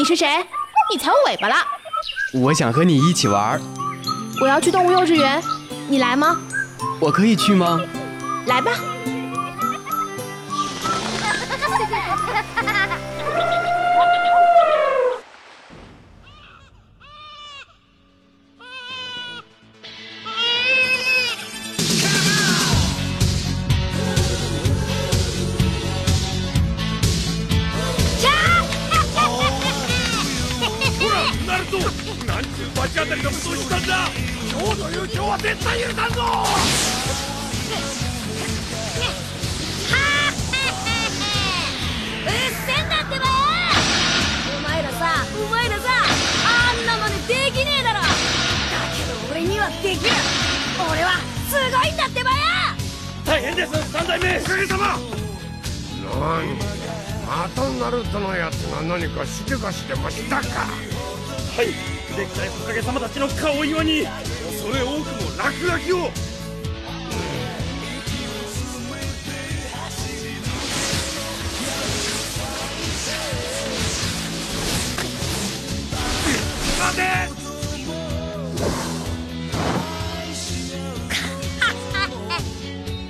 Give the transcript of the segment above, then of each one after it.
你是谁？你踩我尾巴了！我想和你一起玩。我要去动物幼稚园，你来吗？我可以去吗？来吧。は絶対許さんぞ！できる俺はすごいんだってばよ大変です三代目！かげさま何？またナルトのやつが何かしかしてましたか？はい。歴代おかげさまたちの顔岩に恐れ多くも落書きを。待 て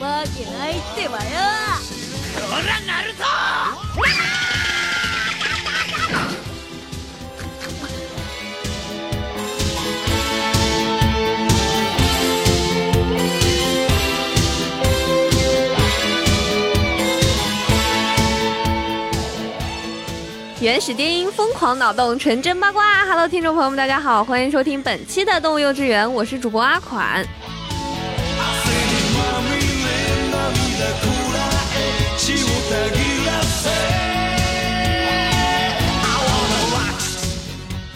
わけないってばよ。ほらナ原始电音，疯狂脑洞，纯真八卦。Hello，听众朋友们，大家好，欢迎收听本期的动物幼稚园，我是主播阿款。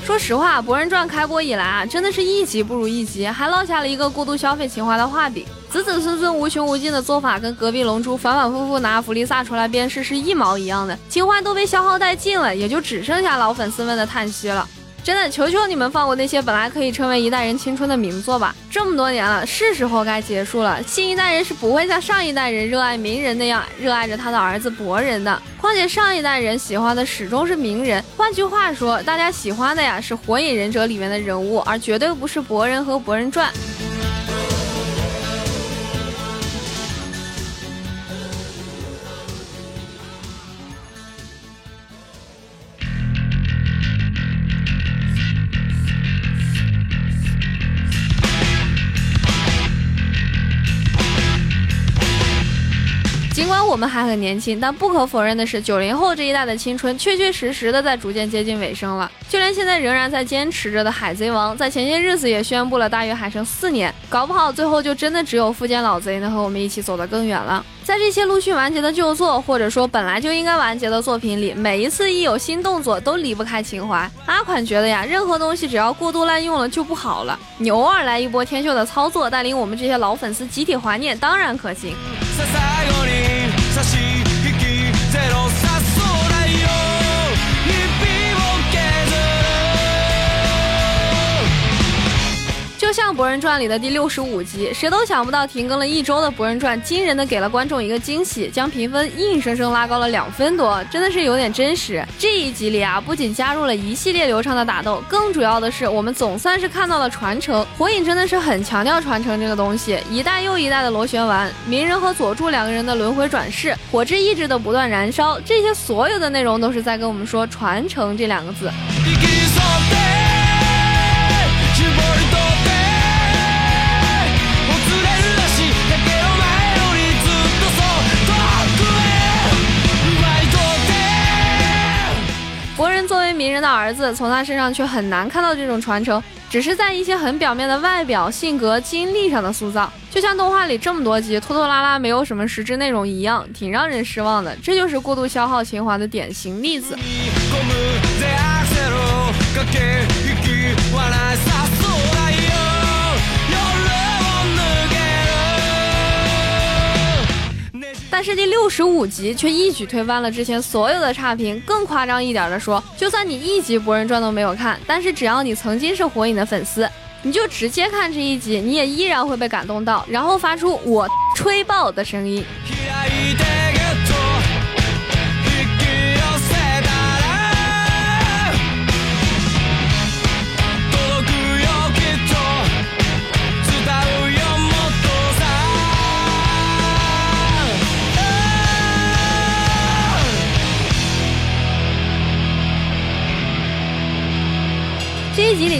说实话，《博人传》开播以来啊，真的是一集不如一集，还落下了一个过度消费情怀的画笔。子子孙孙无穷无尽的做法，跟隔壁龙珠反反复复拿弗利萨出来鞭尸是一毛一样的，情怀都被消耗殆尽了，也就只剩下老粉丝们的叹息了。真的，求求你们放过那些本来可以成为一代人青春的名作吧！这么多年了，是时候该结束了。新一代人是不会像上一代人热爱鸣人那样热爱着他的儿子博人的。况且上一代人喜欢的始终是鸣人。换句话说，大家喜欢的呀是《火影忍者》里面的人物，而绝对不是博人和博人传。尽管我们还很年轻，但不可否认的是，九零后这一代的青春确确实实的在逐渐接近尾声了。就连现在仍然在坚持着的《海贼王》，在前些日子也宣布了大约还剩四年，搞不好最后就真的只有富坚老贼能和我们一起走得更远了。在这些陆续完结的旧作，或者说本来就应该完结的作品里，每一次一有新动作，都离不开情怀。阿款觉得呀，任何东西只要过度滥用了就不好了。你偶尔来一波天秀的操作，带领我们这些老粉丝集体怀念，当然可行。就像《博人传》里的第六十五集，谁都想不到停更了一周的《博人传》，惊人的给了观众一个惊喜，将评分硬生生拉高了两分多，真的是有点真实。这一集里啊，不仅加入了一系列流畅的打斗，更主要的是，我们总算是看到了传承。火影真的是很强调传承这个东西，一代又一代的螺旋丸，鸣人和佐助两个人的轮回转世，火之意志的不断燃烧，这些所有的内容都是在跟我们说传承这两个字。名人的儿子，从他身上却很难看到这种传承，只是在一些很表面的外表、性格、经历上的塑造，就像动画里这么多集拖拖拉拉，没有什么实质内容一样，挺让人失望的。这就是过度消耗情怀的典型例子。但是第六十五集却一举推翻了之前所有的差评。更夸张一点的说，就算你一集《博人传》都没有看，但是只要你曾经是火影的粉丝，你就直接看这一集，你也依然会被感动到，然后发出我吹爆的声音。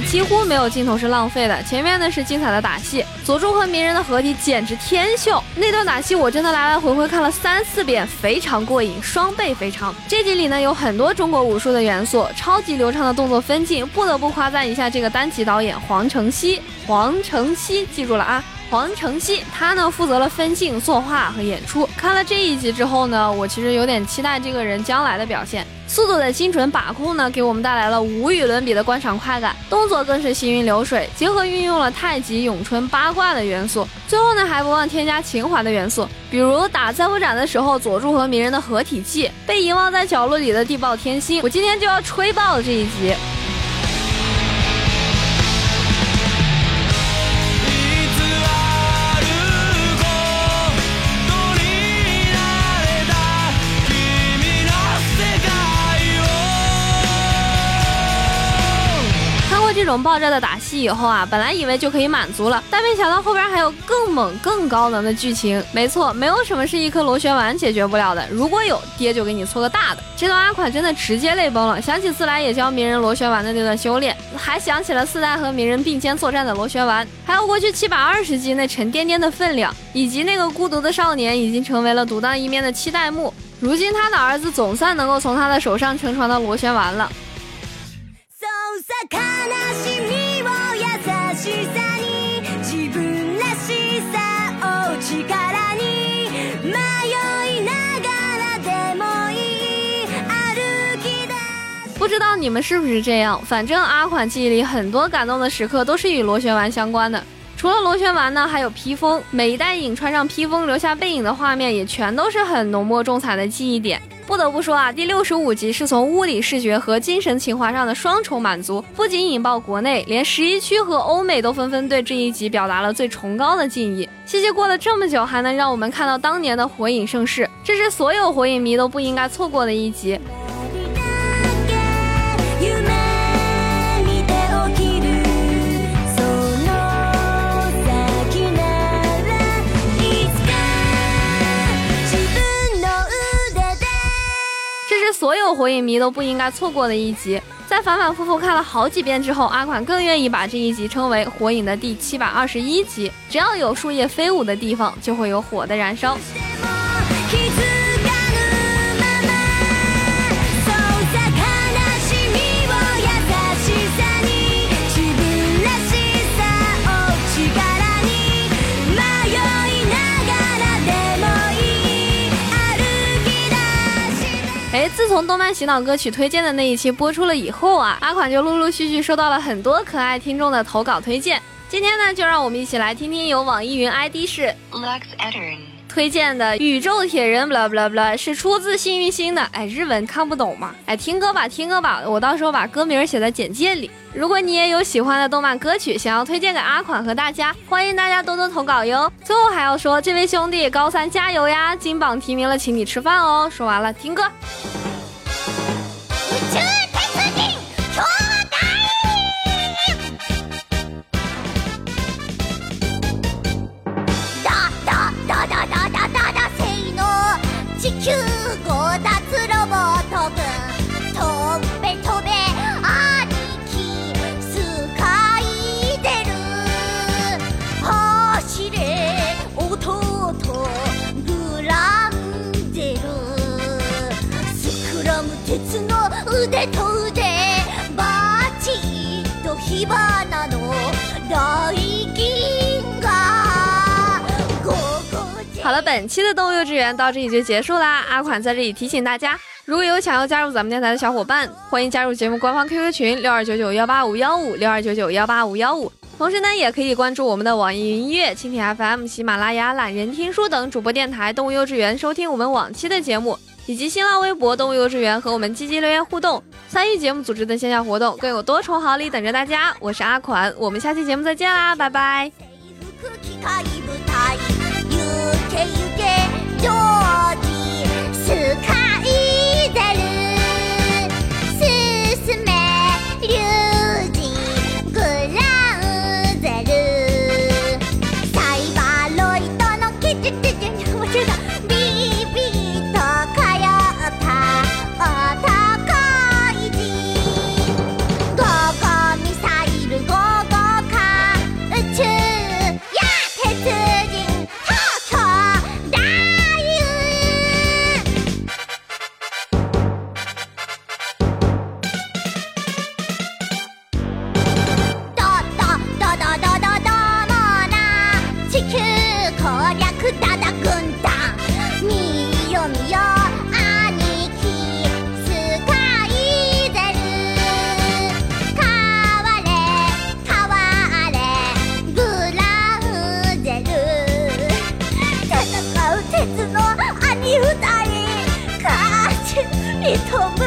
几乎没有镜头是浪费的，前面呢是精彩的打戏，佐助和鸣人的合体简直天秀，那段打戏我真的来来回回看了三四遍，非常过瘾，双倍非常。这集里呢有很多中国武术的元素，超级流畅的动作分镜，不得不夸赞一下这个单集导演黄承熙，黄承熙记住了啊。黄承熙，他呢负责了分镜、作画和演出。看了这一集之后呢，我其实有点期待这个人将来的表现。速度的精准把控呢，给我们带来了无与伦比的观赏快感，动作更是行云流水，结合运用了太极、咏春、八卦的元素。最后呢，还不忘添加情怀的元素，比如打再夫斩的时候，佐助和鸣人的合体技，被遗忘在角落里的地爆天心，我今天就要吹爆这一集。爆炸的打戏以后啊，本来以为就可以满足了，但没想到后边还有更猛、更高能的剧情。没错，没有什么是一颗螺旋丸解决不了的。如果有，爹就给你搓个大的。这段阿款真的直接泪崩了，想起自来也教鸣人螺旋丸的那段修炼，还想起了四代和鸣人并肩作战的螺旋丸，还有过去七百二十集那沉甸甸的分量，以及那个孤独的少年已经成为了独当一面的七代目。如今他的儿子总算能够从他的手上承传到螺旋丸了。你们是不是这样？反正阿款记忆里很多感动的时刻都是与螺旋丸相关的。除了螺旋丸呢，还有披风。每一代影穿上披风留下背影的画面，也全都是很浓墨重彩的记忆点。不得不说啊，第六十五集是从物理视觉和精神情怀上的双重满足，不仅引爆国内，连十一区和欧美都纷纷对这一集表达了最崇高的敬意。谢谢过了这么久，还能让我们看到当年的火影盛世，这是所有火影迷都不应该错过的一集。所有火影迷都不应该错过的一集，在反反复复看了好几遍之后，阿款更愿意把这一集称为火影的第七百二十一集。只要有树叶飞舞的地方，就会有火的燃烧。从动漫洗脑歌曲推荐的那一期播出了以后啊，阿款就陆陆续续收到了很多可爱听众的投稿推荐。今天呢，就让我们一起来听听由网易云 ID 是 Lux 推荐的《宇宙铁人》blah blah blah 是出自幸运星的。哎，日文看不懂吗？哎，听歌吧，听歌吧，我到时候把歌名写在简介里。如果你也有喜欢的动漫歌曲想要推荐给阿款和大家，欢迎大家多多投稿哟。最后还要说，这位兄弟高三加油呀！金榜题名了，请你吃饭哦。说完了，听歌。好了，本期的动物幼稚园到这里就结束啦。阿款在这里提醒大家，如果有想要加入咱们电台的小伙伴，欢迎加入节目官方 QQ 群六二九九幺八五幺五六二九九幺八五幺五。同时呢，也可以关注我们的网易云音乐、蜻蜓 FM、喜马拉雅、懒人听书等主播电台动物幼稚园，收听我们往期的节目。以及新浪微博动物幼稚园和我们积极留言互动，参与节目组织的线下活动，更有多重好礼等着大家。我是阿款，我们下期节目再见啦，拜拜。你捅过